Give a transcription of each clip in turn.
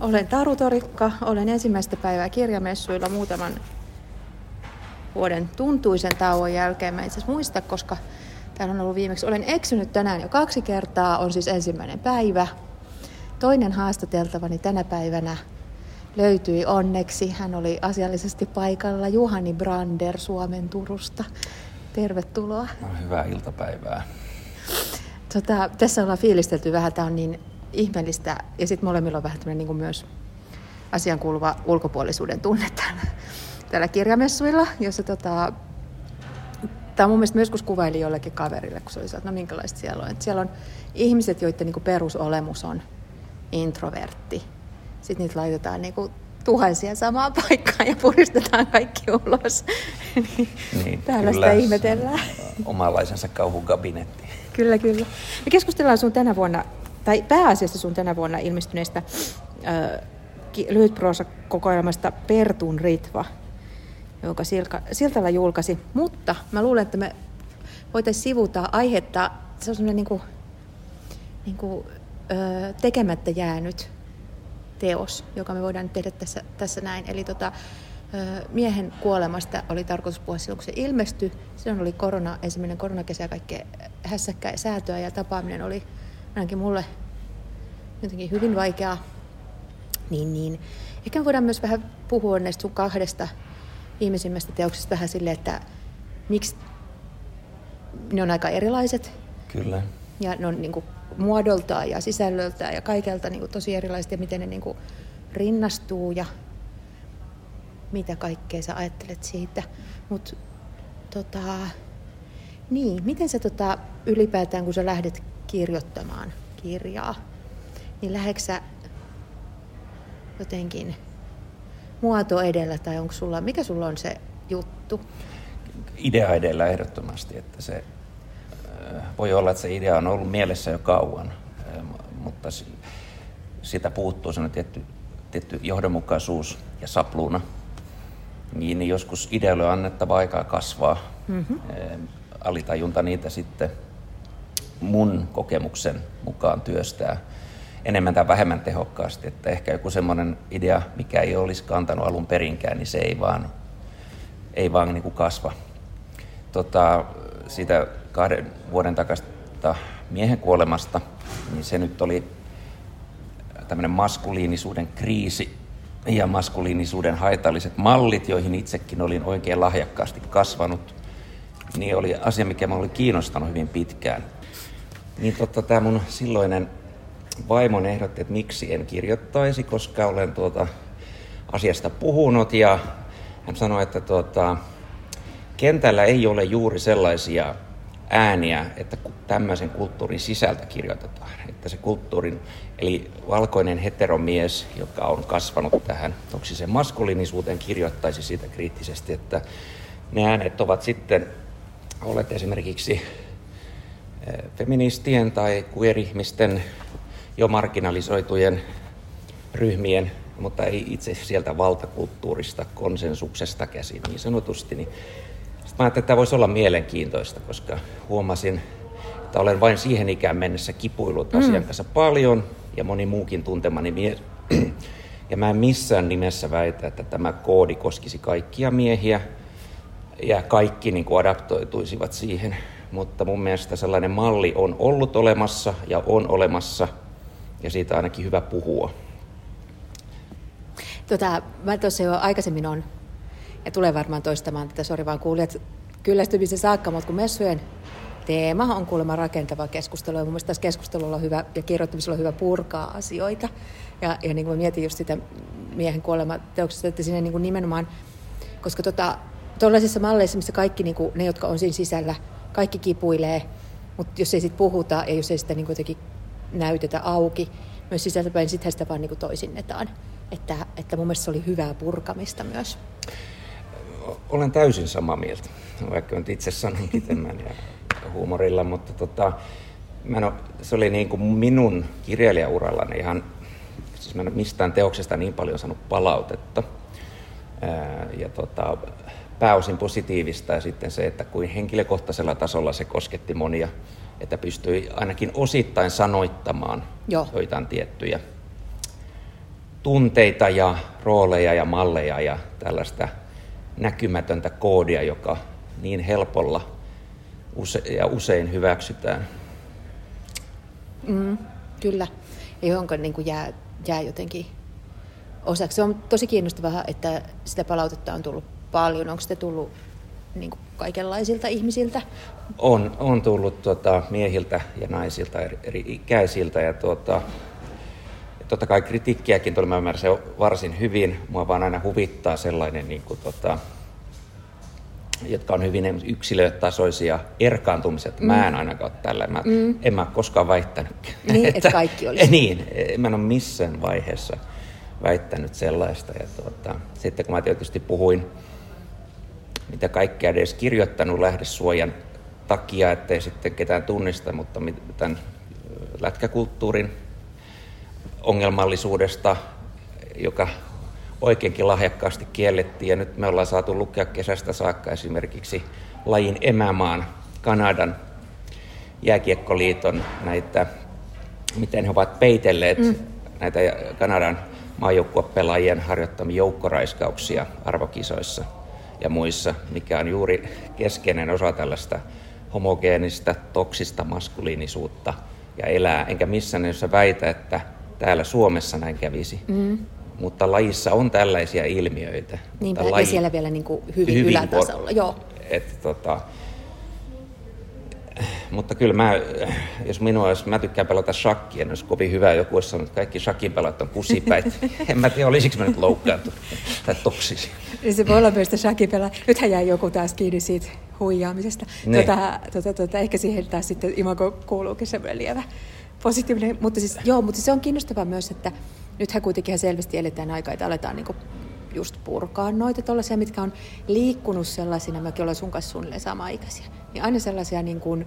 Olen Taru Torikka. Olen ensimmäistä päivää kirjamessuilla muutaman vuoden tuntuisen tauon jälkeen. Mä itse muista, koska täällä on ollut viimeksi. Olen eksynyt tänään jo kaksi kertaa. On siis ensimmäinen päivä. Toinen haastateltavani tänä päivänä löytyi onneksi. Hän oli asiallisesti paikalla. Juhani Brander Suomen Turusta. Tervetuloa. No, hyvää iltapäivää. Tota, tässä ollaan fiilistelty vähän. Tämä on niin ihmeellistä. Ja sitten molemmilla on vähän tämmöinen niin myös asian kuuluva ulkopuolisuuden tunne täällä, täällä kirjamessuilla, jossa tota, Tämä mun mielestä myös kuvaili jollekin kaverille, kun se oli että no minkälaista siellä on. Että siellä on ihmiset, joiden niin perusolemus on introvertti. Sitten niitä laitetaan niin kuin tuhansia samaan paikkaan ja puristetaan kaikki ulos. niin, Täällä sitä ihmetellään. Omanlaisensa kauhukabinetti. kyllä, kyllä. Me keskustellaan sun tänä vuonna tai pääasiassa sun tänä vuonna ilmestyneestä äh, lyhytproosa-kokoelmasta Pertun Ritva, jonka Silka, Siltala julkaisi. Mutta mä luulen, että me voitaisiin sivuta aihetta, se on semmoinen niin kuin, niin kuin, tekemättä jäänyt teos, joka me voidaan tehdä tässä, tässä näin. Eli tota, miehen kuolemasta oli tarkoitus puhua silloin, kun se ilmestyi. Silloin oli korona, ensimmäinen koronakesä kaikkea hässäkkää säätöä ja tapaaminen oli ainakin mulle jotenkin hyvin vaikeaa, niin, niin ehkä voidaan myös vähän puhua näistä sun kahdesta viimeisimmästä teoksesta vähän silleen, että miksi ne on aika erilaiset. Kyllä. Ja ne on niin kuin, muodoltaan ja sisällöltään ja kaikelta niin kuin, tosi erilaiset ja miten ne niin kuin, rinnastuu ja mitä kaikkea sä ajattelet siitä. Mutta tota, niin, miten sä tota, ylipäätään, kun sä lähdet kirjoittamaan kirjaa, niin lähdeksä jotenkin muoto edellä tai onko sulla, mikä sulla on se juttu? Idea edellä ehdottomasti, että se äh, voi olla, että se idea on ollut mielessä jo kauan, äh, mutta sitä puuttuu sellainen tietty, tietty johdonmukaisuus ja sapluuna. Niin, niin joskus idealle on annettava aikaa kasvaa. Mm-hmm. Alitajunta niitä sitten mun kokemuksen mukaan työstää enemmän tai vähemmän tehokkaasti. Että ehkä joku semmoinen idea, mikä ei olisi kantanut alun perinkään, niin se ei vaan, ei vaan niin kuin kasva. Tota, siitä kahden vuoden takasta miehen kuolemasta, niin se nyt oli tämmöinen maskuliinisuuden kriisi ja maskuliinisuuden haitalliset mallit, joihin itsekin olin oikein lahjakkaasti kasvanut, niin oli asia, mikä mä oli kiinnostanut hyvin pitkään. Niin totta, tämä mun silloinen vaimon ehdotti, että miksi en kirjoittaisi, koska olen tuota asiasta puhunut ja hän sanoi, että tuota, kentällä ei ole juuri sellaisia ääniä, että tämmöisen kulttuurin sisältä kirjoitetaan. Että se kulttuurin, eli valkoinen heteromies, joka on kasvanut tähän toksiseen maskuliinisuuteen, kirjoittaisi siitä kriittisesti, että ne äänet ovat sitten olleet esimerkiksi feministien tai queer-ihmisten jo marginalisoitujen ryhmien, mutta ei itse sieltä valtakulttuurista konsensuksesta käsin niin sanotusti. Niin sitten mä ajattelin, että tämä voisi olla mielenkiintoista, koska huomasin, että olen vain siihen ikään mennessä kipuillut mm. asian kanssa paljon ja moni muukin tuntemani mies. Ja mä en missään nimessä väitä, että tämä koodi koskisi kaikkia miehiä ja kaikki niin kuin adaptoituisivat siihen mutta mun mielestä sellainen malli on ollut olemassa ja on olemassa, ja siitä ainakin hyvä puhua. Tota, mä tuossa jo aikaisemmin on, ja tulee varmaan toistamaan tätä, sori vaan kuulijat, kyllästymisen saakka, mutta kun messujen teema on kuulemma rakentava keskustelu, ja mun mielestä tässä keskustelulla on hyvä, ja kirjoittamisella on hyvä purkaa asioita, ja, ja niin kuin mä mietin just sitä miehen kuolemateoksesta, että sinne niin kuin nimenomaan, koska tota, tuollaisissa malleissa, missä kaikki niin kuin, ne, jotka on siinä sisällä, kaikki kipuilee, mutta jos ei sitten puhuta ja jos ei sitä niin jotenkin näytetä auki myös sisältäpäin, niin sittenhän sitä vaan niin toisinnetaan. Että, että mun mielestä se oli hyvää purkamista myös. Olen täysin samaa mieltä, vaikka nyt itse sanonkin tämän ja huumorilla, mutta tota, mä en ole, se oli niin kuin minun kirjailijaurallani ihan, siis mä en ole mistään teoksesta niin paljon saanut palautetta. ja tota, pääosin positiivista ja sitten se, että kuin henkilökohtaisella tasolla se kosketti monia, että pystyi ainakin osittain sanoittamaan Joo. joitain tiettyjä tunteita ja rooleja ja malleja ja tällaista näkymätöntä koodia, joka niin helpolla use- ja usein hyväksytään. Mm, kyllä. Ja johonka niin kuin jää, jää jotenkin osaksi. Se on tosi kiinnostavaa, että sitä palautetta on tullut paljon. Onko sitä tullut niin kuin kaikenlaisilta ihmisiltä? On, on tullut tuota, miehiltä ja naisilta eri, eri ikäisiltä ja tuota, totta kai kritiikkiäkin tuli, mä ymmärrän varsin hyvin. Mua vaan aina huvittaa sellainen, niin kuin, tota, jotka on hyvin yksilötasoisia erkaantumiset. Mm. Mä en ainakaan ole tällä. Mä, mm. En mä koskaan väittänyt. Niin, että, että kaikki olisi. Niin, mä en ole missään vaiheessa väittänyt sellaista. Ja tuota, sitten kun mä tietysti puhuin, mitä kaikkea edes kirjoittanut lähdesuojan takia, ettei sitten ketään tunnista, mutta tämän lätkäkulttuurin ongelmallisuudesta, joka oikeinkin lahjakkaasti kiellettiin. Ja nyt me ollaan saatu lukea kesästä saakka esimerkiksi lajin emämaan Kanadan jääkiekkoliiton näitä, miten he ovat peitelleet mm. näitä Kanadan maajoukkuepelaajien harjoittamia joukkoraiskauksia arvokisoissa ja muissa, mikä on juuri keskeinen osa tällaista homogeenista, toksista maskuliinisuutta ja elää. Enkä missään nimessä väitä, että täällä Suomessa näin kävisi. Mm. Mutta lajissa on tällaisia ilmiöitä. Niinpä, laji... ja siellä vielä niin kuin hyvin, hyvin ylätasolla. Por... Joo. Et, tota, mutta kyllä mä, jos minua olisi, mä tykkään pelata shakkia, niin olisi kovin hyvä joku olisi sanonut, että kaikki shakin pelat on kusipäitä. en mä tiedä, olisiko mä nyt loukkaantunut tai toksisi. Niin se voi olla myös shakin pelaa. Nythän jäi joku taas kiinni siitä huijaamisesta. Tota, tota, tota, ehkä siihen taas sitten imago kuuluukin semmoinen lievä positiivinen, mutta siis, joo, mutta se on kiinnostavaa myös, että nythän kuitenkin selvästi eletään aikaa, että aletaan niin just purkaa noita tuollaisia, mitkä on liikkunut sellaisina, mäkin olen sun kanssa suunnilleen sama-ikäisiä, niin aina sellaisia niin kuin,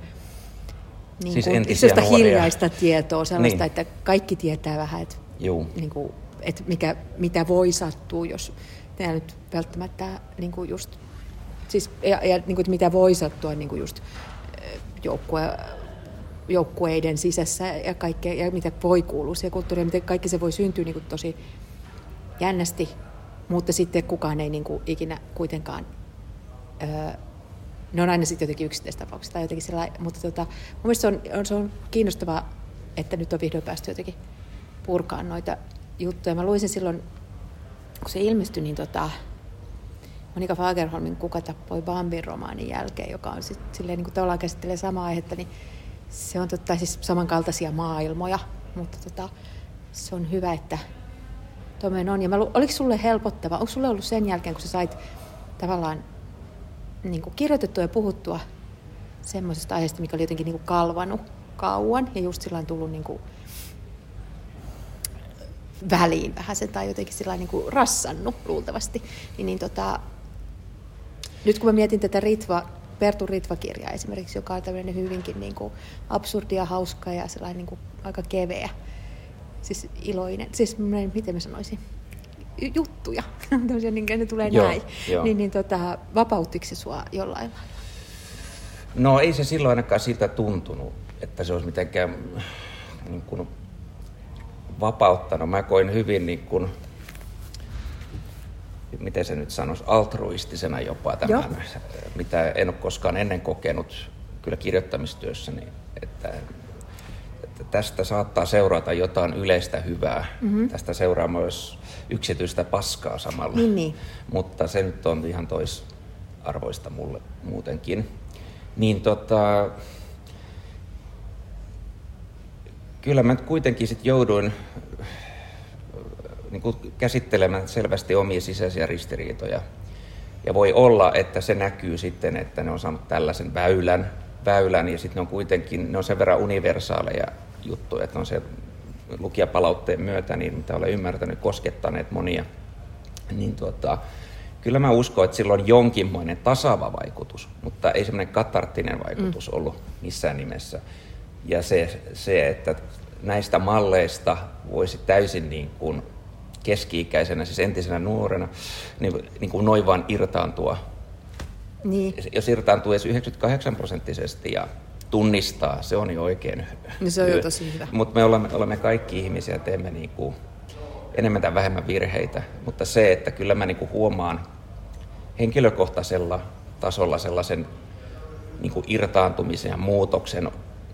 niin siis kuin, sellaista hiljaista tietoa, sellaista, niin. että kaikki tietää vähän, että, niin kuin, että mikä, mitä voi sattua, jos tämä nyt välttämättä niin kuin just, siis, ja, ja niin kuin, että mitä voi sattua niin kuin just joukkue joukkueiden sisässä ja kaikkea, ja mitä voi kuulua siihen kulttuuriin, miten kaikki se voi syntyä niin kuin tosi jännästi, mutta sitten kukaan ei niin kuin ikinä kuitenkaan, öö, ne on aina sitten jotenkin yksittäistapauksia tai jotenkin sellainen, mutta tota, mun mielestä se on, se on kiinnostavaa, että nyt on vihdoin päästy jotenkin purkaan noita juttuja. Mä luin sen silloin, kun se ilmestyi, niin tota, Monika Fagerholmin Kuka tappoi Bambin romaanin jälkeen, joka on sitten silleen niin kuin tavallaan käsittelee samaa aihetta, niin se on totta, siis samankaltaisia maailmoja, mutta tota, se on hyvä, että tuommoinen on. Ja mä, oliko sulle helpottava, onko sulle ollut sen jälkeen, kun sä sait tavallaan niin kuin kirjoitettua ja puhuttua semmoisesta aiheesta, mikä oli jotenkin niin kuin kalvanut kauan ja just sillä tullut niin kuin väliin vähän se tai jotenkin sillä niin kuin rassannut luultavasti. Niin, niin tota, nyt kun mä mietin tätä Ritva Pertun Ritva-kirja esimerkiksi, joka on tämmöinen hyvinkin niin kuin absurdia, hauska ja sellainen niin kuin aika keveä. Siis iloinen, siis miten mä sanoisin, juttuja, tämmöisiä, niin ne tulee joo, näin. Joo. Niin, niin tota, vapauttiko se sua jollain lailla? No ei se silloin ainakaan siitä tuntunut, että se olisi mitenkään niin kuin, vapauttanut. Mä koin hyvin niin kuin, miten se nyt sanoisi, altruistisena jopa tämän, Joo. mitä en ole koskaan ennen kokenut kyllä kirjoittamistyössäni, että, että tästä saattaa seurata jotain yleistä hyvää. Mm-hmm. Tästä seuraa myös yksityistä paskaa samalla. Niin, niin. Mutta se nyt on ihan toisarvoista mulle muutenkin. Niin tota, kyllä mä kuitenkin sitten jouduin niin kuin käsittelemään selvästi omia sisäisiä ristiriitoja. Ja voi olla, että se näkyy sitten, että ne on saanut tällaisen väylän, väylän ja sitten ne on kuitenkin, ne on sen verran universaaleja juttuja, että on se lukijapalautteen myötä, niin mitä olen ymmärtänyt, koskettaneet monia. Niin tuota, kyllä mä uskon, että sillä on jonkinmoinen tasava vaikutus, mutta ei semmoinen katarttinen vaikutus mm. ollut missään nimessä. Ja se, se, että näistä malleista voisi täysin niin kuin keski-ikäisenä, siis entisenä nuorena, niin, niin kuin noin vaan irtaantua. Niin. Jos irtaantuu edes 98 prosenttisesti ja tunnistaa, se on jo oikein no se on jo tosi hyvä. Mutta me olemme, olemme kaikki ihmisiä, teemme niin kuin enemmän tai vähemmän virheitä, mutta se, että kyllä mä niinku huomaan henkilökohtaisella tasolla sellaisen niinku irtaantumisen ja muutoksen,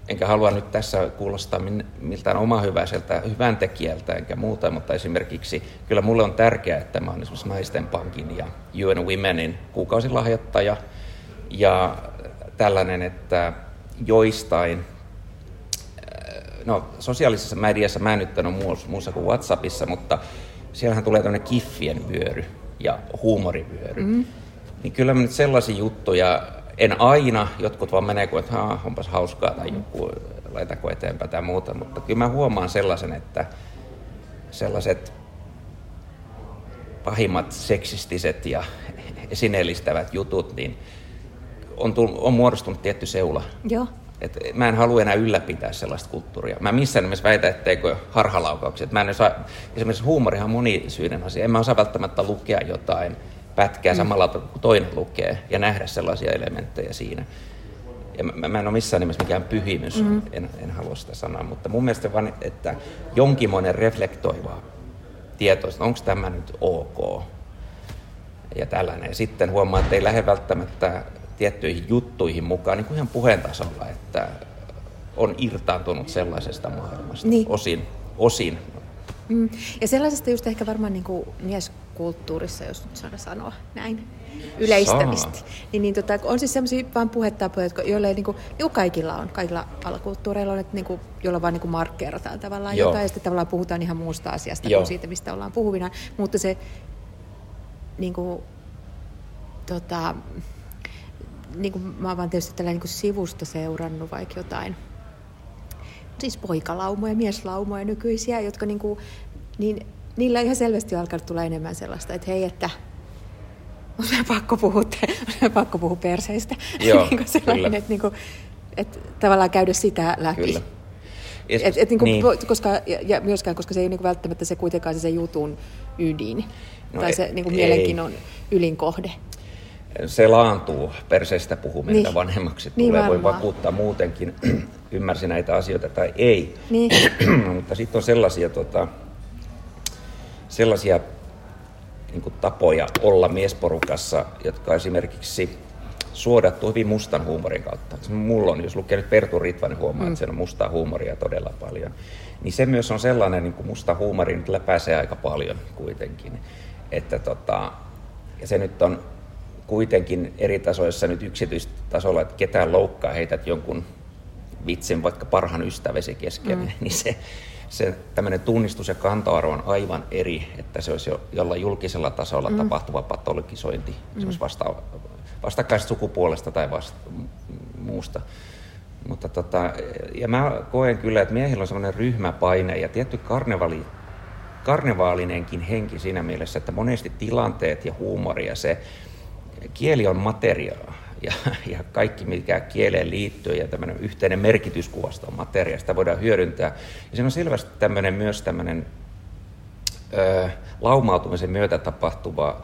enkä halua nyt tässä kuulostaa miltään oma hyväiseltä, hyvän tekijältä enkä muuta, mutta esimerkiksi kyllä mulle on tärkeää, että mä olen esimerkiksi Naisten Pankin ja UN Womenin kuukausilahjoittaja ja tällainen, että joistain no sosiaalisessa mediassa mä en nyt ole muussa kuin Whatsappissa, mutta siellähän tulee tämmöinen kiffien vyöry ja huumorivyöry. Mm. Niin kyllä mä nyt sellaisia juttuja, en aina, jotkut vaan menee kuin, että onpas hauskaa tai joku laitako eteenpäin tai muuta, mutta kyllä mä huomaan sellaisen, että sellaiset pahimmat seksistiset ja esineellistävät jutut, niin on, tullut, on muodostunut tietty seula. Joo. Et mä en halua enää ylläpitää sellaista kulttuuria. Mä missään nimessä väitä, etteikö harhalaukauksia. mä en osaa, esimerkiksi huumorihan on monisyinen asia. En mä osaa välttämättä lukea jotain pätkää mm. samalla kuin toinen lukee ja nähdä sellaisia elementtejä siinä. Ja mä, mä en ole missään nimessä mikään pyhimys, mm. en, en halua sitä sanoa, mutta mun mielestä vaan, että jonkinmoinen reflektoiva tietoista, onko tämä nyt ok ja tällainen. Ja sitten huomaa, että ei lähde välttämättä tiettyihin juttuihin mukaan niin kuin ihan puheen tasolla, että on irtaantunut sellaisesta maailmasta niin. osin. osin. Mm. Ja sellaisesta just ehkä varmaan niin kuin mieskulttuurissa, jos nyt saada sanoa näin yleistämistä. Niin, niin tota, on siis sellaisia vain puhetapoja, jotka, joille ei, niin kuin, niin kuin kaikilla on, kaikilla alakulttuureilla on, että niin kuin, joilla vaan niin kuin markkeerataan tavallaan Joo. jotain, ja sitten tavallaan puhutaan ihan muusta asiasta Joo. kuin siitä, mistä ollaan puhuvina. Mutta se niin kuin, tota, niin kuin mä oon vaan tietysti tällä niin kuin sivusta seurannut vaikka jotain, siis poikalaumoja, mieslaumoja nykyisiä, jotka niin kuin, niin niillä ihan selvästi on alkanut tulla enemmän sellaista, että hei, että on pakko puhua, on pakko puhua perseistä. Joo, niin kuin kyllä. Että, niin kuin, että tavallaan käydä sitä läpi. Kyllä. Et, et, niin kuin, niin. Koska, ja, ja myöskään, koska se ei ole niin välttämättä se kuitenkaan se, se jutun ydin. No tai ei, se niin kuin mielenkiinnon ylin kohde se laantuu perseestä puhuminen niin. vanhemmaksi niin tulee. Voi vakuuttaa muutenkin, ymmärsi näitä asioita tai ei. Niin. Mutta sitten on sellaisia, tota, sellaisia niin tapoja olla miesporukassa, jotka esimerkiksi suodattu hyvin mustan huumorin kautta. Mulla on, jos lukee nyt Pertu Ritvanen, huomaa, mm. että siellä on mustaa huumoria todella paljon. Niin se myös on sellainen, niin kuin musta huumori nyt läpäisee aika paljon kuitenkin. Että tota, ja se nyt on kuitenkin eri tasoissa nyt yksityistasolla, että ketään loukkaa heität jonkun vitsin vaikka parhaan ystäväsi kesken, mm. niin se, se tämmöinen tunnistus ja kantoarvo on aivan eri, että se olisi jo jollain julkisella tasolla mm. tapahtuva patologisointi, mm. se vasta, vastakkaisesta sukupuolesta tai vasta, muusta. Mutta tota, ja mä koen kyllä, että miehillä on semmoinen ryhmäpaine ja tietty karnevali, karnevaalinenkin henki siinä mielessä, että monesti tilanteet ja huumori ja se, kieli on materiaa ja, ja kaikki, mikä kieleen liittyy ja tämmöinen yhteinen merkityskuvasto on materiaa, sitä voidaan hyödyntää. Ja siinä on selvästi tämmöinen myös tämmöinen ö, laumautumisen myötä tapahtuva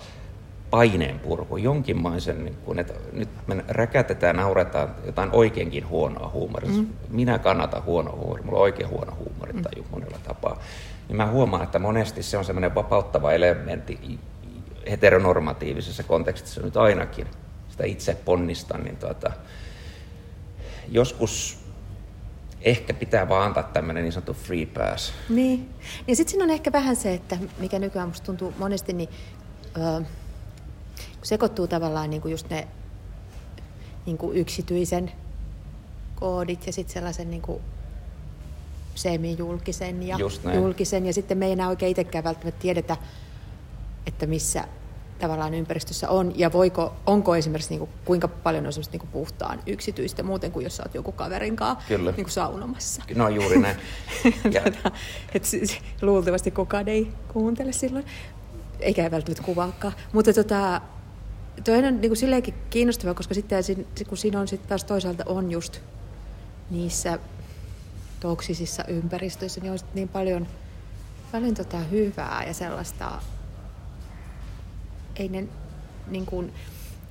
paineenpurku, jonkinmaisen, niin kun, että nyt me räkätetään, nauretaan jotain oikeinkin huonoa huumoria. Mm. Minä kannatan huonoa huumoria, mulla on oikein huono huumori mm. tai monella tapaa. Niin mä huomaan, että monesti se on semmoinen vapauttava elementti, heteronormatiivisessa kontekstissa nyt ainakin sitä itse ponnistan, niin tuota, joskus ehkä pitää vaan antaa tämmöinen niin sanottu free pass. Niin. Ja sitten siinä on ehkä vähän se, että mikä nykyään musta tuntuu monesti, niin öö, kun sekoittuu tavallaan niin kuin just ne niin kuin yksityisen koodit ja sitten sellaisen niin kuin semi-julkisen ja julkisen. Ja sitten me ei enää oikein itsekään välttämättä tiedetä, että missä tavallaan ympäristössä on, ja voiko, onko esimerkiksi niin kuin, kuinka paljon on niin kuin puhtaan yksityistä muuten kuin jos sä oot joku kaverin kanssa Niin kuin saunomassa. No juuri näin. Tota, et, luultavasti kukaan ei kuuntele silloin, eikä välttämättä kuvaakaan. Mutta tota, toinen on niin kuin silleenkin kiinnostavaa, koska sitten kun siinä on sitten taas toisaalta on just niissä toksisissa ympäristöissä, niin on niin paljon, paljon tota hyvää ja sellaista ei ne, niin kuin,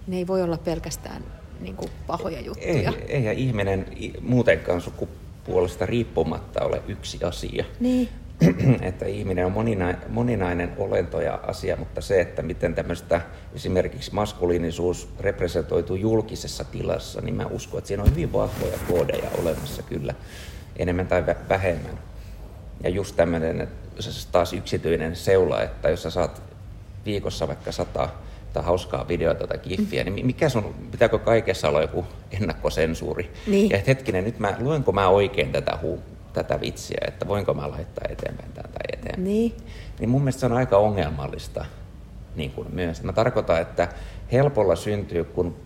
ne ei voi olla pelkästään niin kuin pahoja juttuja. Ei, ei ja ihminen muutenkaan sukupuolesta riippumatta ole yksi asia. Niin. että ihminen on moninainen, moninainen olento ja asia, mutta se, että miten tämmöistä esimerkiksi maskuliinisuus representoituu julkisessa tilassa, niin mä uskon, että siinä on hyvin vahvoja koodeja olemassa kyllä, enemmän tai vähemmän. Ja just tämmöinen, että taas yksityinen seula, että jos sä saat viikossa vaikka sata tai hauskaa videota tai giffiä, niin mikä sun, pitääkö kaikessa olla joku ennakkosensuuri? Niin. Ja hetkinen, nyt mä, luenko mä oikein tätä, huu, tätä vitsiä, että voinko mä laittaa eteenpäin tätä tai eteenpäin? Niin. Niin mun mielestä se on aika ongelmallista niin kuin myös. Mä tarkoitan, että helpolla syntyy, kun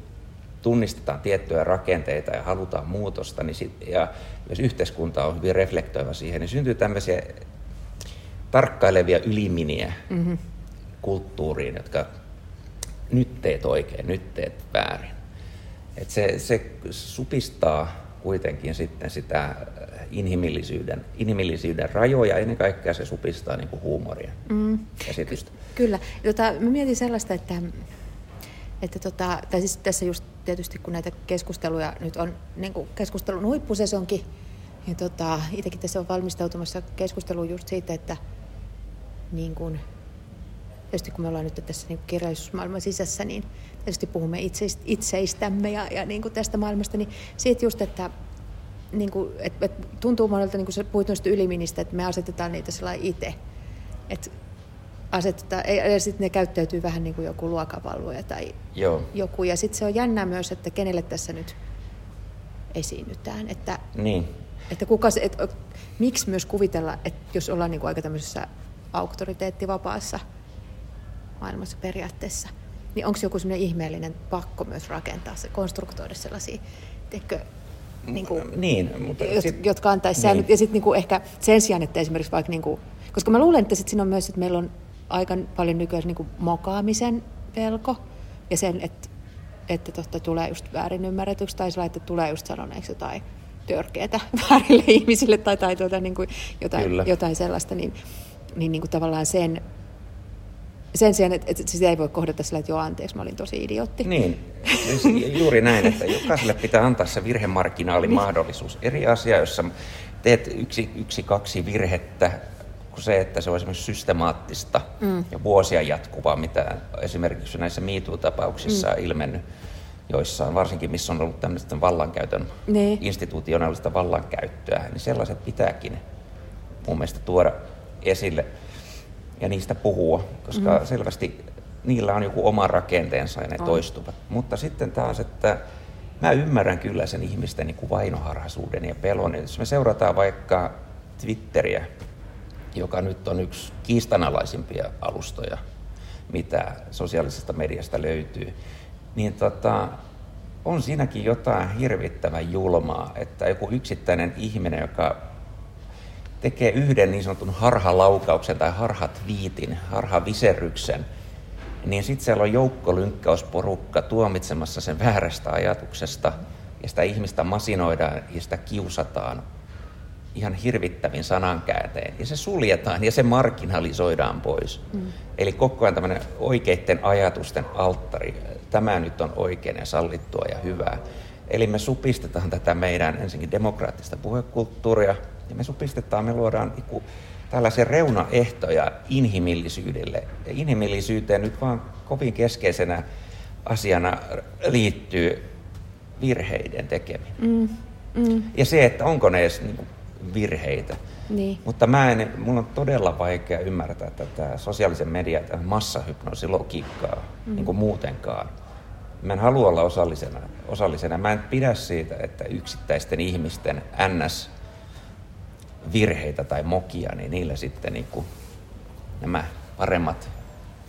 tunnistetaan tiettyjä rakenteita ja halutaan muutosta, niin sit, ja jos yhteiskunta on hyvin reflektoiva siihen, niin syntyy tämmöisiä tarkkailevia yliminiä mm-hmm. Kulttuuriin, jotka nyt teet oikein, nyt teet väärin. Et se, se supistaa kuitenkin sitten sitä inhimillisyyden, inhimillisyyden rajoja, ennen kaikkea se supistaa niin kuin huumoria mm. käsitystä. Kyllä. Tota, mä mietin sellaista, että, että tota, tai siis tässä just tietysti kun näitä keskusteluja nyt on niin kuin keskustelun huippusesonkin, niin tota, itsekin tässä on valmistautumassa keskusteluun just siitä, että niin kuin, tietysti kun me ollaan nyt tässä niin kirjallisuusmaailman sisässä, niin tietysti puhumme itseist, itseistämme ja, ja niin kuin tästä maailmasta, niin siitä just, että niin kuin, et, et tuntuu monelta, niin kuin sä puhuit noista yliministä, että me asetetaan niitä sellainen itse. Että asetetaan, ja sitten ne käyttäytyy vähän niin kuin joku luokavalvoja tai Joo. joku. Ja sitten se on jännää myös, että kenelle tässä nyt esiinnytään. Että, niin. että kuka se, että, miksi myös kuvitella, että jos ollaan niin kuin aika tämmöisessä auktoriteettivapaassa maailmassa periaatteessa, niin onko joku semmoinen ihmeellinen pakko myös rakentaa se, konstruktoida sellaisia, teikö, niin, kuin, niin mutta jot, sit, jotka antaisi niin. säännöt. Ja sitten niin ehkä sen sijaan, että esimerkiksi vaikka, niin kuin, koska mä luulen, että sit siinä on myös, että meillä on aika paljon nykyään niin kuin mokaamisen pelko ja sen, että, että totta tulee just väärin ymmärretyksi tai sillä, että tulee just sanoneeksi jotain törkeätä väärille ihmisille tai, tai tuota, niin kuin jotain, jotain sellaista, niin, niin, niin kuin tavallaan sen, sen sijaan, että, että sitä ei voi kohdata sillä, että joo anteeksi, mä olin tosi idiootti. Niin, siis juuri näin, että jokaiselle pitää antaa se virhemarginaalin niin. mahdollisuus. Eri asia, jossa teet yksi, yksi, kaksi virhettä, kuin se, että se on esimerkiksi systemaattista mm. ja vuosia jatkuvaa, mitä esimerkiksi näissä MeToo-tapauksissa mm. on ilmennyt joissa varsinkin missä on ollut tämmöistä vallankäytön, niin. institutionaalista vallankäyttöä, niin sellaiset pitääkin mun mielestä tuoda esille ja niistä puhua, koska mm. selvästi niillä on joku oma rakenteensa ja ne on. toistuvat. Mutta sitten taas, että mä ymmärrän kyllä sen ihmisten niin kuin vainoharhaisuuden ja pelon. Jos me seurataan vaikka Twitteriä, joka nyt on yksi kiistanalaisimpia alustoja, mitä sosiaalisesta mediasta löytyy, niin tota, on siinäkin jotain hirvittävän julmaa, että joku yksittäinen ihminen, joka tekee yhden niin sanotun harhalaukauksen tai harhatviitin, harhaviserryksen, niin sitten siellä on joukkolynkkäysporukka tuomitsemassa sen väärästä ajatuksesta, ja sitä ihmistä masinoidaan ja sitä kiusataan ihan hirvittävin sanankääntein. Ja se suljetaan ja se marginalisoidaan pois. Mm. Eli koko ajan tämmöinen oikeiden ajatusten alttari. Tämä nyt on oikein ja sallittua ja hyvää. Eli me supistetaan tätä meidän ensinnäkin demokraattista puhekulttuuria, ja me supistetaan, me luodaan iku, tällaisia reunaehtoja inhimillisyydelle. Ja inhimillisyyteen nyt vaan kovin keskeisenä asiana liittyy virheiden tekeminen. Mm. Mm. Ja se, että onko ne edes niin virheitä. Niin. Mutta mä en, mun on todella vaikea ymmärtää tätä sosiaalisen median massahypnoosilogiikkaa mm. niin kuin muutenkaan. Mä en halua olla osallisena, osallisena. Mä en pidä siitä, että yksittäisten ihmisten ns virheitä tai mokia, niin niillä sitten niin kuin nämä paremmat,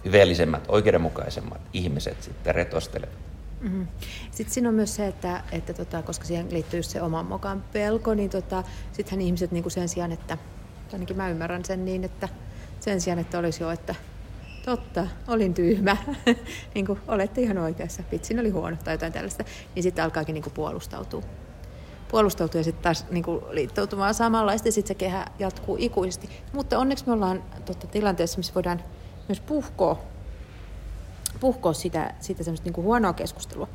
hyveellisemmät, oikeudenmukaisemmat ihmiset sitten retostelevat. Mm-hmm. Sitten siinä on myös se, että, että tota, koska siihen liittyy se oman mokan pelko, niin tota, sittenhän ihmiset niin kuin sen sijaan, että ainakin mä ymmärrän sen niin, että sen sijaan, että olisi jo, että totta, olin tyhmä, niin kuin olette ihan oikeassa, pitsin oli huono tai jotain tällaista, niin sitten alkaakin niin kuin puolustautua. Puolustautua ja sitten taas niin kuin liittoutumaan samanlaista ja sitten se kehä jatkuu ikuisesti. Mutta onneksi me ollaan totta, tilanteessa, missä voidaan myös puhkoa puhkoa sitä, sitä semmoista niin kuin huonoa keskustelua.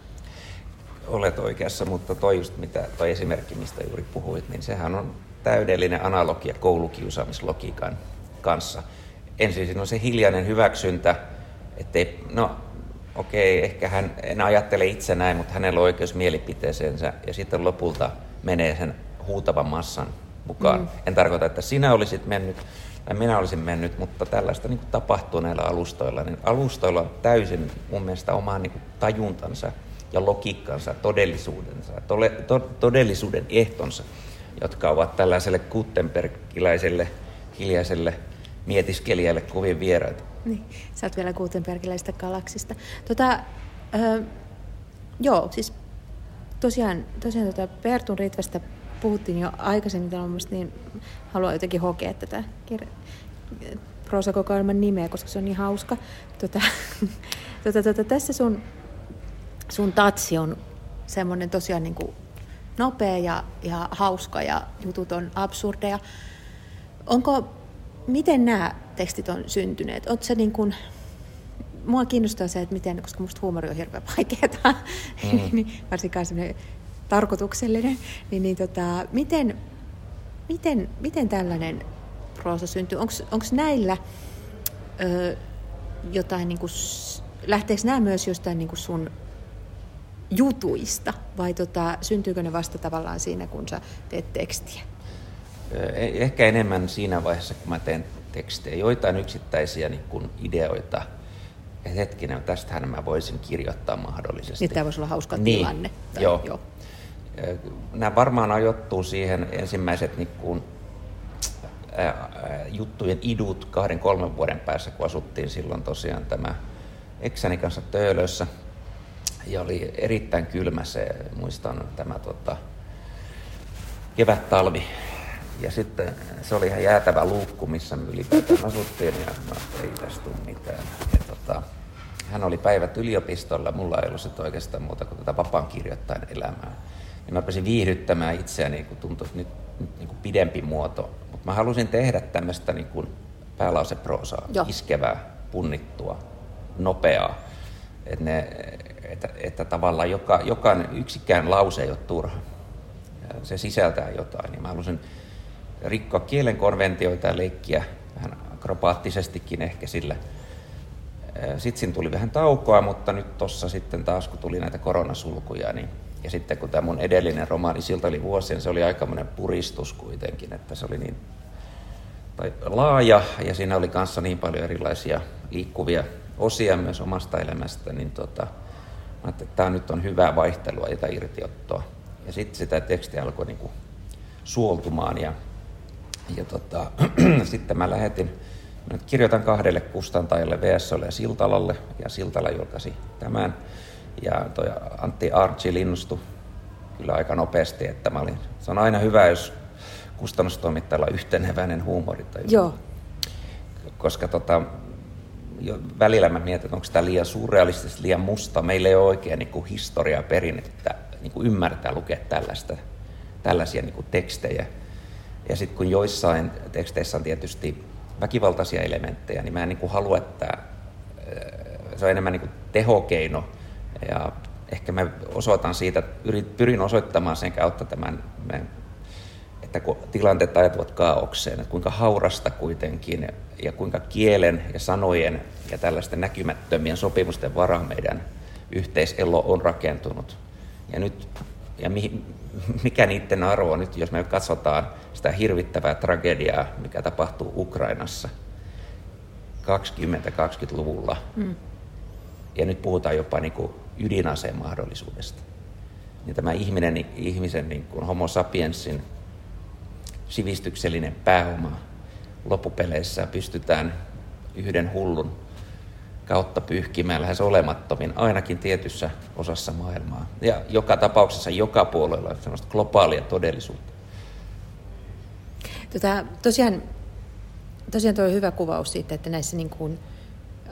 Olet oikeassa, mutta toi just mitä, toi esimerkki, mistä juuri puhuit, niin sehän on täydellinen analogia koulukiusaamislogiikan kanssa. Ensin siinä on se hiljainen hyväksyntä, ettei, no okei, ehkä hän en ajattele itse näin, mutta hänellä on oikeus mielipiteeseensä ja sitten lopulta menee sen huutavan massan mukaan. Mm. En tarkoita, että sinä olisit mennyt tai minä olisin mennyt, mutta tällaista niin kuin tapahtuu näillä alustoilla. Niin alustoilla on täysin mun mielestä omaa niin kuin tajuntansa ja logiikkansa, todellisuudensa, tole, to, todellisuuden ehtonsa, jotka ovat tällaiselle Gutenbergiläiselle hiljaiselle mietiskelijälle kovin vieraita. Niin, sä oot vielä Gutenbergiläistä galaksista. Tota, ö, joo, siis tosiaan, tosiaan tota Pertun Ritvästä puhuttiin jo aikaisemmin, niin haluan jotenkin hokea tätä kir- nimeä, koska se on niin hauska. Tota, tota, tota, tässä sun, sun tatsi on semmoinen tosiaan niin kuin nopea ja, ja hauska ja jutut on absurdeja. Onko, miten nämä tekstit on syntyneet? Oletko se niin kuin, mua kiinnostaa se, että miten, koska musta huumori on hirveän vaikeaa, mm. niin varsinkaan semmoinen tarkoituksellinen, niin, niin tota, miten, miten, miten tällainen proosa syntyy? Onko näillä ö, jotain, niin kuin, lähteekö nämä myös jostain niin kuin sun jutuista vai tota, syntyykö ne vasta tavallaan siinä, kun sä teet tekstiä? E-, ehkä enemmän siinä vaiheessa, kun mä teen tekstejä. Joitain yksittäisiä niin kun ideoita, että hetkinen, tästähän mä voisin kirjoittaa mahdollisesti. Niin tämä voisi olla hauska niin, tilanne. Tai, joo. joo. Nämä varmaan ajoittuu siihen ensimmäiset niin kuin, ää, juttujen idut kahden kolmen vuoden päässä, kun asuttiin silloin tosiaan tämä eksäni kanssa Töölössä. Ja oli erittäin kylmä se, muistan tämä tota, kevät-talvi. Ja sitten se oli ihan jäätävä luukku, missä me ylipäätään asuttiin ja mä ei tästä tule mitään. Ja tota, hän oli päivät yliopistolla, mulla ei ollut oikeastaan muuta kuin tätä vapaan kirjoittajan elämää niin mä pääsin viihdyttämään itseäni, kun tuntui nyt, nyt niin kuin pidempi muoto. Mutta mä halusin tehdä tämmöistä niin kuin päälauseproosaa, Joo. iskevää, punnittua, nopeaa. Että, ne, että, että tavallaan joka, jokainen yksikään lause ei ole turha. Se sisältää jotain. Niin mä halusin rikkoa kielen konventioita ja leikkiä vähän akrobaattisestikin ehkä sillä. Sitten siinä tuli vähän taukoa, mutta nyt tuossa sitten taas kun tuli näitä koronasulkuja, niin ja sitten kun tämä mun edellinen romaani Siltä oli vuosien, se oli aikamoinen puristus kuitenkin, että se oli niin tai laaja ja siinä oli kanssa niin paljon erilaisia liikkuvia osia myös omasta elämästä, niin tota, että tämä nyt on hyvää vaihtelua ja irtiottoa. Ja sitten sitä tekstiä alkoi niin kuin suoltumaan ja, ja tota, sitten mä lähetin, mä nyt kirjoitan kahdelle kustantajalle, VSOlle ja Siltalalle, ja Siltala julkaisi tämän. Ja toi Antti Archie linnustui kyllä aika nopeasti, että mä olin, se on aina hyvä, jos kustannustoimittajalla on yhteneväinen huumori. Tai Joo. Koska tota, jo välillä mä mietin, että onko tämä liian surrealistista, liian musta. Meillä ei ole oikein niin historiaa perinnettä niin ymmärtää lukea tällaista, tällaisia niin tekstejä. Ja sitten kun joissain teksteissä on tietysti väkivaltaisia elementtejä, niin mä en niin kuin halua, että se on enemmän niin kuin tehokeino ja ehkä mä osoitan siitä, pyrin osoittamaan sen kautta tämän, että kun tilanteet ajatuvat kaaukseen, että kuinka haurasta kuitenkin ja kuinka kielen ja sanojen ja tällaisten näkymättömien sopimusten varaan meidän yhteiselo on rakentunut. Ja nyt ja mikä niiden arvo on nyt, jos me katsotaan sitä hirvittävää tragediaa, mikä tapahtuu Ukrainassa 20-20-luvulla. Mm. Ja nyt puhutaan jopa niin kuin ydinaseen mahdollisuudesta. Ja tämä ihminen, ihmisen niin kuin homo sapiensin sivistyksellinen pääoma loppupeleissä pystytään yhden hullun kautta pyyhkimään lähes olemattomin, ainakin tietyssä osassa maailmaa. Ja joka tapauksessa joka puolella on sellaista globaalia todellisuutta. Tota, tosiaan, tosiaan tuo on hyvä kuvaus siitä, että näissä niin kuin,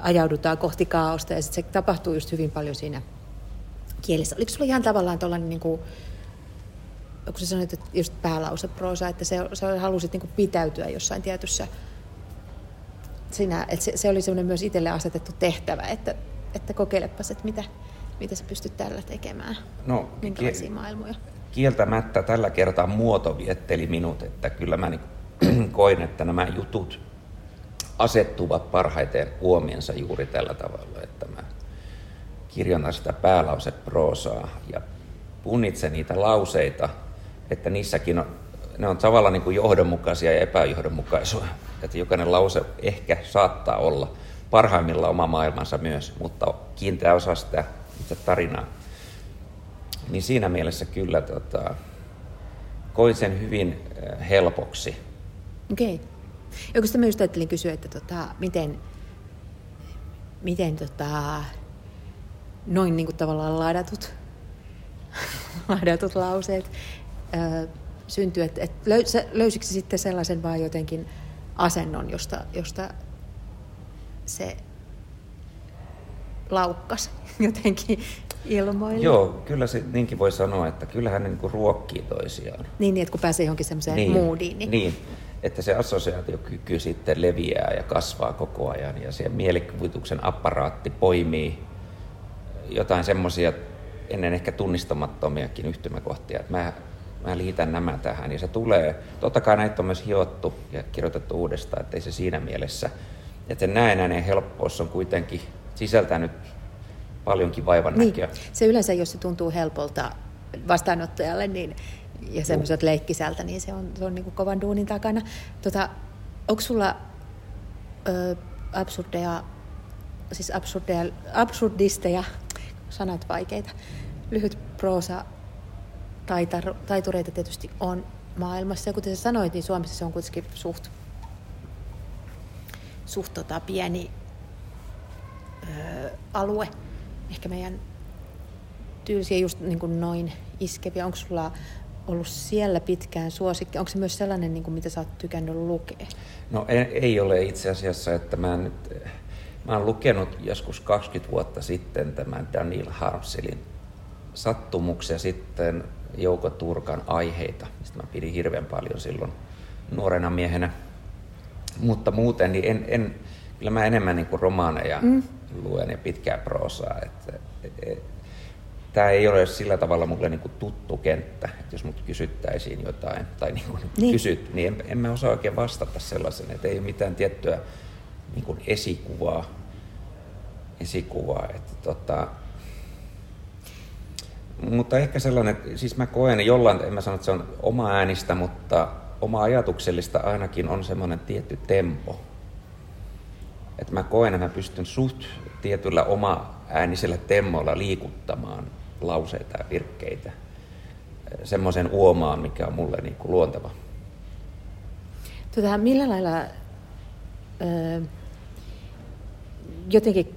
ajaudutaan kohti kaaosta ja sitten se tapahtuu just hyvin paljon siinä kielessä. Oliko sulla ihan tavallaan tuollainen, niin kuin, kun sä sanoit, että just päälauseproosa, että se, sä halusit niin kuin pitäytyä jossain tietyssä siinä, että se, se oli semmoinen myös itselle asetettu tehtävä, että, että kokeilepas, että mitä, mitä sä pystyt tällä tekemään, no, minkälaisia kie- maailmoja. Kieltämättä tällä kertaa muoto vietteli minut, että kyllä mä niin koin, että nämä jutut asettuvat parhaiten huomiensa juuri tällä tavalla, että mä kirjoitan sitä päälauseproosaa ja punnitsen niitä lauseita, että niissäkin on, ne on tavallaan niin kuin johdonmukaisia ja epäjohdonmukaisia. Että jokainen lause ehkä saattaa olla parhaimmilla oma maailmansa myös, mutta kiinteä osa sitä itse tarinaa. Niin siinä mielessä kyllä tota, koin sen hyvin äh, helpoksi. Okei. Okay. Joku sitä myös ajattelin kysyä, että tota, miten, miten tota, noin niin kuin tavallaan ladatut, ladatut lauseet ö, syntyy. Että et löysikö sitten sellaisen vaan jotenkin asennon, josta, josta se laukkas jotenkin ilmoille. Joo, kyllä se niinkin voi sanoa, että kyllähän ne niin kuin ruokkii toisiaan. Niin, niin, että kun pääsee johonkin semmoiseen niin, moodiin. Niin. niin, että se assosiaatiokyky sitten leviää ja kasvaa koko ajan ja se mielikuvituksen apparaatti poimii jotain semmoisia ennen ehkä tunnistamattomiakin yhtymäkohtia, että mä, mä liitän nämä tähän ja se tulee. Totta kai näitä on myös hiottu ja kirjoitettu uudestaan, että ei se siinä mielessä, että se näennäinen helppous on kuitenkin sisältänyt paljonkin vaivan niin. näköä. Se yleensä, jos se tuntuu helpolta vastaanottajalle, niin ja semmoiset leikkisältä, niin se on, se on niin kuin kovan duunin takana. Tota, onko sulla ö, absurdeja, siis absurdeja, absurdisteja, sanat vaikeita, lyhyt proosa taitar, taitureita tietysti on maailmassa. Ja kuten sä sanoit, niin Suomessa se on kuitenkin suht, suht tota, pieni ö, alue. Ehkä meidän tyylisiä just niin kuin noin iskeviä. Onko sulla ollut siellä pitkään suosikki? Onko se myös sellainen, niin kuin, mitä sä oot tykännyt lukea? No ei, ei ole itse asiassa, että mä nyt... Mä oon lukenut joskus 20 vuotta sitten tämän Daniel Harmsilin sattumuksia sitten Jouko Turkan aiheita, mistä mä pidin hirveän paljon silloin nuorena miehenä. Mutta muuten niin en, en kyllä mä enemmän niin kuin romaaneja mm. Luen ja pitkää proosaa. Että, et, et, tämä ei ole sillä tavalla mulle niin kuin tuttu kenttä, että jos mut kysyttäisiin jotain, tai niin kuin niin. kysyt, niin en, en mä osaa oikein vastata sellaisen, että ei ole mitään tiettyä niin kuin esikuvaa, esikuvaa että tota, mutta ehkä sellainen, siis mä koen jollain, en mä sano, että se on oma äänistä, mutta oma ajatuksellista ainakin on semmoinen tietty tempo. Että mä koen, että mä pystyn suht tietyllä oma äänisellä temmolla liikuttamaan lauseita ja virkkeitä semmoisen uomaan, mikä on mulle niin kuin luonteva. Tota, millä lailla öö, jotenkin,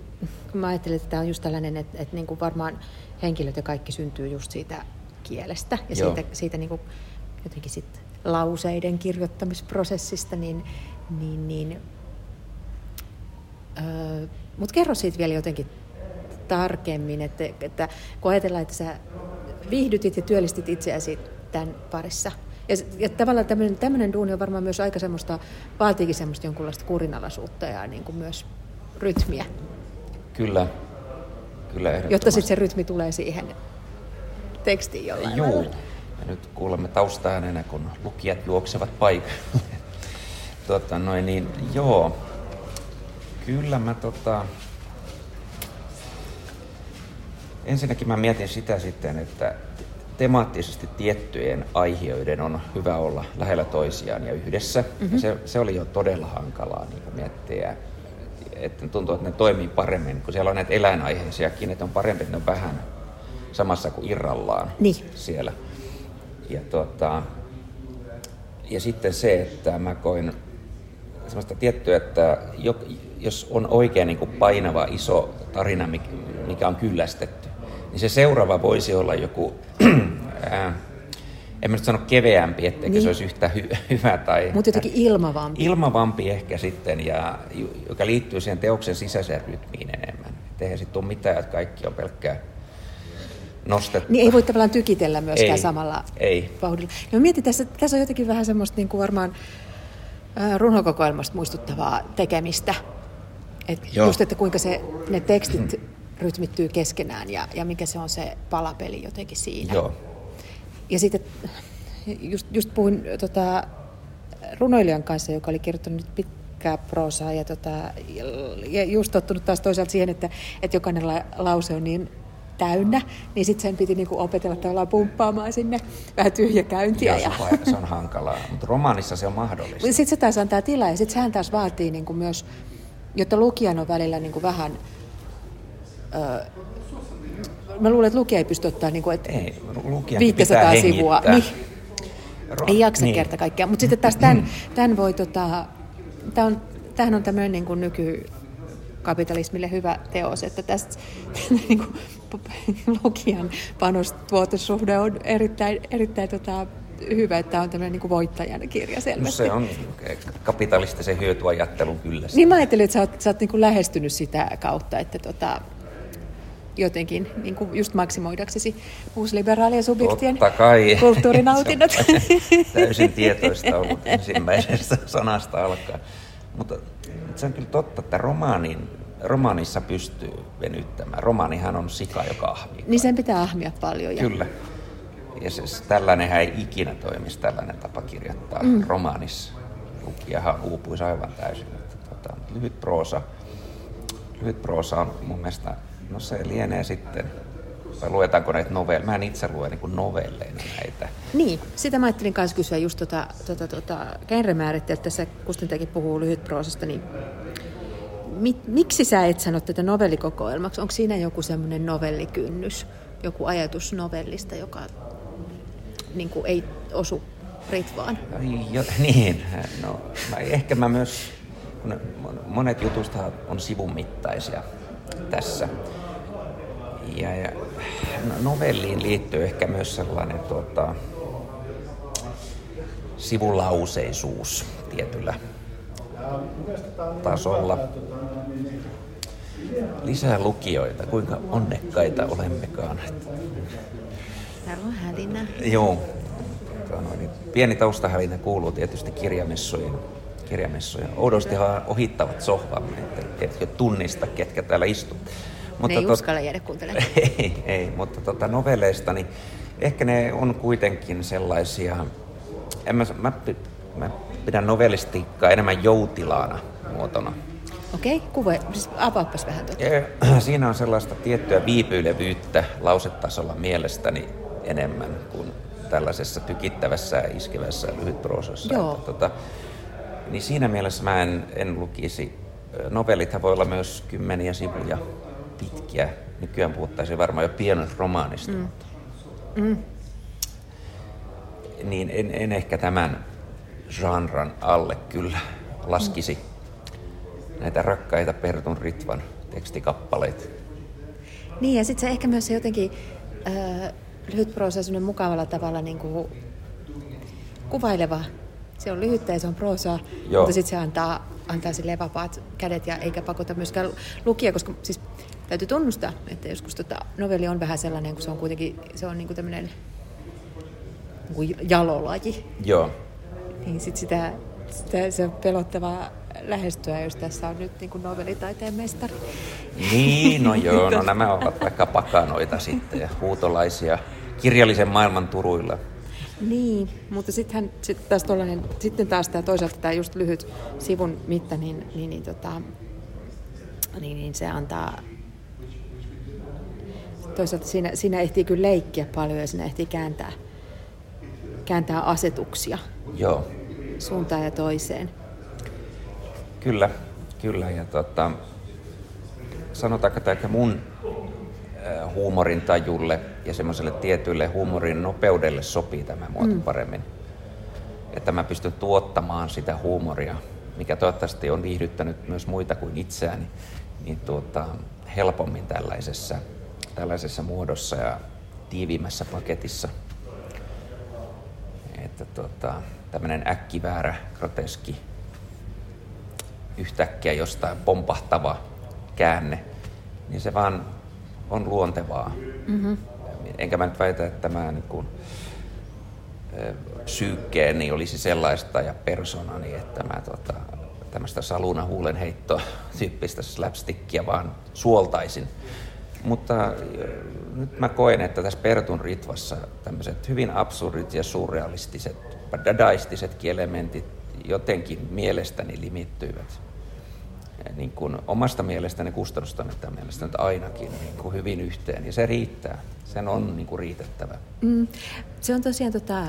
kun mä ajattelin, että tämä on just tällainen, että, että niin kuin varmaan henkilöt ja kaikki syntyy just siitä kielestä ja Joo. siitä, siitä niin kuin jotenkin sit lauseiden kirjoittamisprosessista, niin, niin, niin mutta kerro siitä vielä jotenkin tarkemmin, että, että kun ajatellaan, että sä viihdytit ja työllistit itseäsi tämän parissa. Ja, ja tavallaan tämmöinen, tämmöinen duuni on varmaan myös aika semmoista, vaatiikin semmoista jonkunlaista kurinalaisuutta ja niin kuin myös rytmiä. Kyllä, kyllä Jotta sitten se rytmi tulee siihen tekstiin jollain Juu. Ja nyt kuulemme taustaäänenä, kun lukijat juoksevat paikalle. tota, noin, niin, joo, kyllä mä tota, Ensinnäkin mä mietin sitä sitten, että temaattisesti tiettyjen aiheiden on hyvä olla lähellä toisiaan ja yhdessä. Mm-hmm. Ja se, se oli jo todella hankalaa niin miettiä, että tuntuu, että ne toimii paremmin, kun siellä on näitä eläinaiheisiakin, että on parempi, että ne on vähän samassa kuin irrallaan niin. siellä. Ja, tuota, ja sitten se, että mä koin semmoista tiettyä, että jos on oikein niin kuin painava iso tarina, mikä on kyllästetty, niin se seuraava voisi olla joku, ää, en mä nyt sano keveämpi, etteikö niin. se olisi yhtä hy- hyvä. Tai, Mutta jotenkin ilmavampi. Ilmavampi ehkä sitten, ja, joka liittyy siihen teoksen sisäiseen rytmiin enemmän. Että eihän sitten ole mitään, että kaikki on pelkkää nostettu. Niin ei voi tavallaan tykitellä myöskään ei, samalla ei. vauhdilla. No mietin, tässä, tässä on jotenkin vähän semmoista niin kuin varmaan runokokoelmasta muistuttavaa tekemistä. Et just, että kuinka se, ne tekstit rytmittyy keskenään ja, ja mikä se on se palapeli jotenkin siinä. Joo. Ja sitten just, just puhuin tota, runoilijan kanssa, joka oli kirjoittanut pitkää proosaa ja, tota, ja just tottunut taas toisaalta siihen, että, että jokainen la, lause on niin täynnä, niin sitten sen piti niinku opetella tavallaan pumppaamaan sinne vähän tyhjäkäyntiä. Ja, ja... Se on hankalaa, mutta romaanissa se on mahdollista. Sitten se taas antaa tilaa ja sitten sehän taas vaatii niinku myös, jotta lukijan on välillä niinku vähän... Öö, mä luulen, että lukija ei pysty ottaa niinku, et ei, 500 sivua. Niin, ei jaksa niin. kerta kaikkiaan. Mutta sitten taas tämän, tämän voi, tota, tämän on, tämähän on tämmöinen niin kuin nykykapitalismille hyvä teos, että tästä niin kuin, lukijan panostuotesuhde on erittäin, erittäin tota, hyvä, että tämä on tämmöinen niin voittajan kirja selvästi. No se on kapitalistisen hyötyajattelun kyllä. Niin mä ajattelin, että sä oot, sä oot niin kuin lähestynyt sitä kautta, että tota, jotenkin niin kuin just maksimoidaksesi uusliberaalien subjektien Totta kai. kulttuurinautinnot. Täysin tietoista ollut ensimmäisestä sanasta alkaen. Mutta se on kyllä totta, että romaanin, romaanissa pystyy venyttämään. Romaanihan on sika, joka ahmii. Niin sen pitää ahmia paljon. Ja... Kyllä. Ja se, tällainenhän ei ikinä toimisi tällainen tapa kirjoittaa mm. romaanissa. Lukijahan uupuisi aivan täysin. Että, tota, lyhyt proosa, lyhyt proosa on mun mielestä No se lienee sitten, vai luetaanko näitä novelleja? Mä en itse lue niin novelleina näitä. Niin, sitä mä ajattelin kanssa kysyä just tota, tota, tota genremäärittelyä, tässä Kustentäkin puhuu lyhytproosasta, niin mit, miksi sä et sano tätä novellikokoelmaksi? Onko siinä joku semmoinen novellikynnys, joku ajatus novellista, joka niin kuin ei osu Ritvaan? Jo, niin, no mä, ehkä mä myös, kun monet jutusta on sivun mittaisia, tässä. Ja, ja no, novelliin liittyy ehkä myös sellainen tuota, sivulauseisuus tietyllä tasolla. Lisää lukijoita, kuinka onnekkaita olemmekaan. Täällä on hälinä. Joo. Niin pieni taustahälinä kuuluu tietysti kirjamessujen kirjamessuja. Oudostihan ohittavat sohvamme, että et tunnista, ketkä täällä istuu. Mutta ne ei tot... uskalla jäädä kuuntelemaan. ei, ei, mutta tota novelleista, niin ehkä ne on kuitenkin sellaisia, en mä, mä, mä pidän novellistiikkaa enemmän joutilaana muotona. Okei, okay, kuva, siis avaappas vähän tuota. Siinä on sellaista tiettyä viipyilevyyttä lausetasolla mielestäni enemmän kuin tällaisessa tykittävässä ja iskevässä lyhytproosassa. Joo. Että, tota, niin siinä mielessä mä en, en lukisi. Novellithan voi olla myös kymmeniä sivuja pitkiä. Nykyään puhuttaisiin varmaan jo pienoista romaanista. Mm. Mm. Niin en, en ehkä tämän genran alle kyllä laskisi mm. näitä rakkaita Pertun Ritvan tekstikappaleita. Niin ja sitten se ehkä myös se jotenkin äh, lyhyt proosa mukavalla tavalla niin kuin kuvaileva se on lyhyttä ja se on proosaa, Joo. mutta sitten se antaa, antaa sille vapaat kädet ja eikä pakota myöskään lukia, koska siis täytyy tunnustaa, että joskus tota, novelli on vähän sellainen, kun se on kuitenkin se on niinku tämmöinen niinku jalolaji. Joo. Niin sit sitä, sitä, se on pelottavaa lähestyä, jos tässä on nyt niin kuin novellitaiteen mestari. Niin, no joo, no nämä ovat vaikka pakanoita sitten ja huutolaisia kirjallisen maailman turuilla. Niin, mutta sittenhän, sit taas tollainen, sitten taas tämä toisaalta tämä just lyhyt sivun mitta, niin, niin, niin, tota, niin, niin se antaa toisaalta siinä, siinä ehtii kyllä leikkiä paljon ja siinä ehtii kääntää, kääntää asetuksia Joo. suuntaan ja toiseen. Kyllä, kyllä. Ja tota, sanotaanko, että mun huumorin tajulle ja semmoiselle tietylle huumorin nopeudelle sopii tämä muoto mm. paremmin. Että mä pystyn tuottamaan sitä huumoria, mikä toivottavasti on viihdyttänyt myös muita kuin itseäni, niin tuota, helpommin tällaisessa, tällaisessa muodossa ja tiiviimmässä paketissa. Että tuota, tämmöinen äkkiväärä, groteski, yhtäkkiä jostain pompahtava käänne, niin se vaan on luontevaa. Mm-hmm. Enkä mä nyt väitä, että tämä niin kuin, psyykkeeni olisi sellaista ja persoonani, että mä tota, tämmöistä saluna huulenheittoa tyyppistä slapstickia vaan suoltaisin. Mutta nyt mä koen, että tässä Pertun ritvassa tämmöiset hyvin absurdit ja surrealistiset, dadaistiset elementit jotenkin mielestäni limittyivät niin kuin omasta mielestäni kustannustoimittajan mielestä nyt ainakin niin kuin hyvin yhteen. Ja se riittää. Sen on niin kuin riitettävä. Mm, se on tosiaan tota,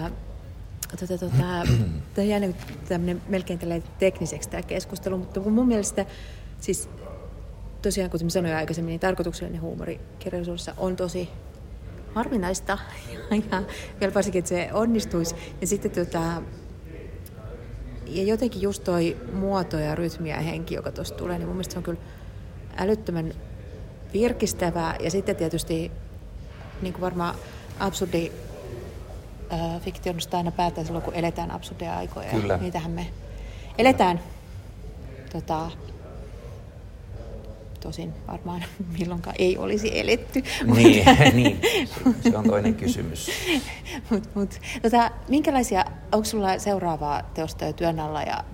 tota, tota, tämä jäänyt tämmöinen melkein tekniseksi tämä keskustelu, mutta mun mielestä siis tosiaan, kuten sanoin aikaisemmin, niin tarkoituksellinen huumori kirjallisuudessa on tosi harvinaista ja, ja vielä varsinkin, että se onnistuisi. Ja sitten tota, ja jotenkin just toi muoto ja rytmi ja henki, joka tuossa tulee, niin mun mielestä se on kyllä älyttömän virkistävää. Ja sitten tietysti niin kuin varmaan absurdi äh, fiktionista aina päättää silloin, kun eletään absurdeja aikoja. Kyllä. Niitähän me eletään. Tota, tosin varmaan milloinkaan ei olisi eletty. Niin, niin. se on toinen kysymys. mut, mut, tota, minkälaisia, onko sulla seuraavaa teosta jo työn alla ja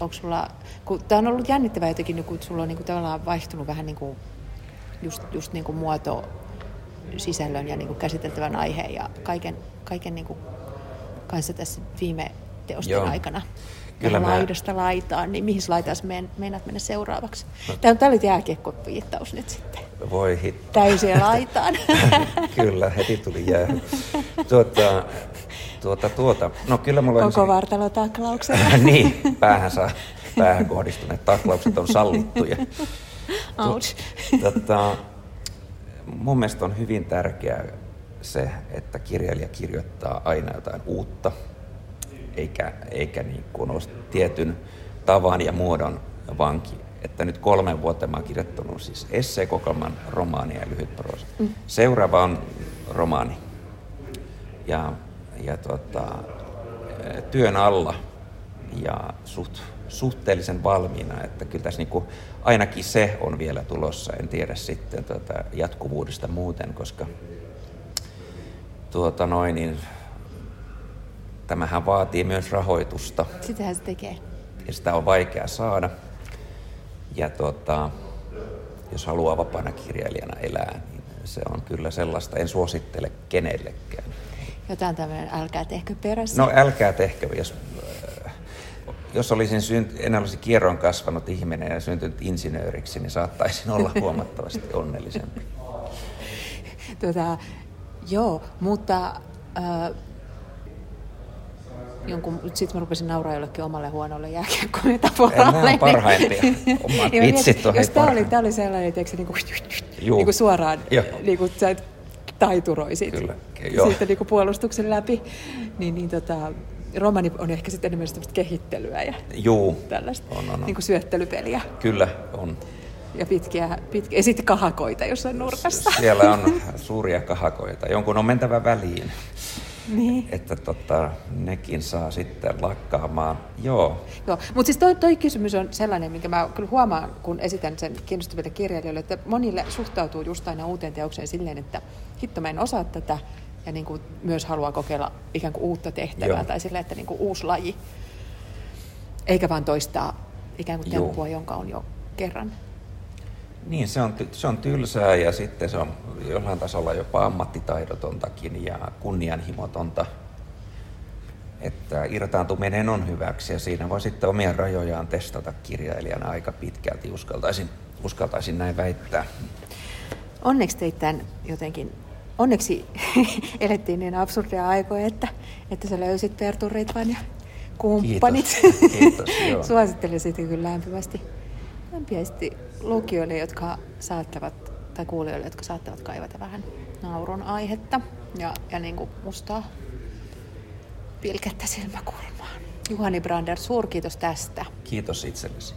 onko sulla, kun tämä on ollut jännittävää jotenkin, niin kun sulla on niin kuin, tavallaan vaihtunut vähän niin kuin, just, just niin kuin muoto, sisällön ja niin kuin käsiteltävän aiheen ja kaiken, kaiken niin kuin kanssa tässä viime teosten Joo. aikana. Kyllä mä... laidasta laitaan, niin mihin laitaan meinaat mennä seuraavaksi? No. Tämä, tämä oli jääkiekko-viittaus nyt sitten. Voi hitto. Täysiä laitaan. kyllä, heti tuli jää. Tuota, tuota, tuota. No kyllä mulla Koko vartalo taklaukset. niin, päähän, saa, päähän kohdistuneet taklaukset on sallittuja. Ouch. Tuota, mun mielestä on hyvin tärkeää se, että kirjailija kirjoittaa aina jotain uutta, eikä, eikä niin kuin ole tietyn tavan ja muodon vanki. Että nyt kolmen vuotta mä oon kirjoittanut siis esseekokoelman, romaania ja lyhyt proosa. Mm. Seuraava on romaani. Ja, ja tota, työn alla ja suht, suhteellisen valmiina, että kyllä tässä niinku, ainakin se on vielä tulossa. En tiedä sitten tota, jatkuvuudesta muuten, koska tuota noin, niin tämähän vaatii myös rahoitusta. Sitähän se tekee. Ja sitä on vaikea saada. Ja tuota, jos haluaa vapaana kirjailijana elää, niin se on kyllä sellaista. En suosittele kenellekään. Jotain tämmöinen älkää tehkö perässä. No älkää tehkö, jos, äh, jos olisin synt, en olisi kierron kasvanut ihminen ja syntynyt insinööriksi, niin saattaisin olla huomattavasti onnellisempi. Tuota, joo, mutta äh, jonkun, sitten mä rupesin nauraa jollekin omalle huonolle jääkiekkometaforalle. Nämä on parhaimpia. Omat vitsit on Jos tämä oli, tämä oli sellainen, että niin kuin, niin kuin suoraan, niin kuin sä taituroisit Kyllä. siitä niin kuin puolustuksen läpi, niin, niin tota, romani on ehkä sitten enemmän sellaista kehittelyä ja Juu, tällaista on, on, on. Niin kuin syöttelypeliä. Kyllä, on. Ja pitkiä, pitkiä, ja sitten kahakoita jossain nurkassa. Siellä on suuria kahakoita. Jonkun on mentävä väliin. Niin. Että tota, nekin saa sitten lakkaamaan. Joo. Joo. Mutta siis toi, toi, kysymys on sellainen, minkä mä kyllä huomaan, kun esitän sen kiinnostaville kirjailijoille, että monille suhtautuu just aina uuteen teokseen silleen, että hitto mä en osaa tätä, ja niin kuin myös haluaa kokeilla ikään kuin uutta tehtävää, Joo. tai silleen, että niin kuin uusi laji, eikä vaan toistaa ikään kuin temppua, jonka on jo kerran niin, se on, se on tylsää ja sitten se on jollain tasolla jopa ammattitaidotontakin ja kunnianhimotonta. Että irtaantuminen on hyväksi ja siinä voi sitten omia rajojaan testata kirjailijana aika pitkälti, uskaltaisin, uskaltaisin näin väittää. Onneksi teit tämän jotenkin, onneksi elettiin niin absurdia aikoja, että, että sä löysit Pertun Ritvan ja kumppanit. Kiitos, Kiitos Suosittelen sitä kyllä lämpimästi lämpimästi lukijoille, jotka saattavat, tai kuulijoille, jotka saattavat kaivata vähän naurun aihetta ja, ja niin kuin mustaa pilkettä silmäkulmaan. Juhani Brander, suurkiitos tästä. Kiitos itsellesi.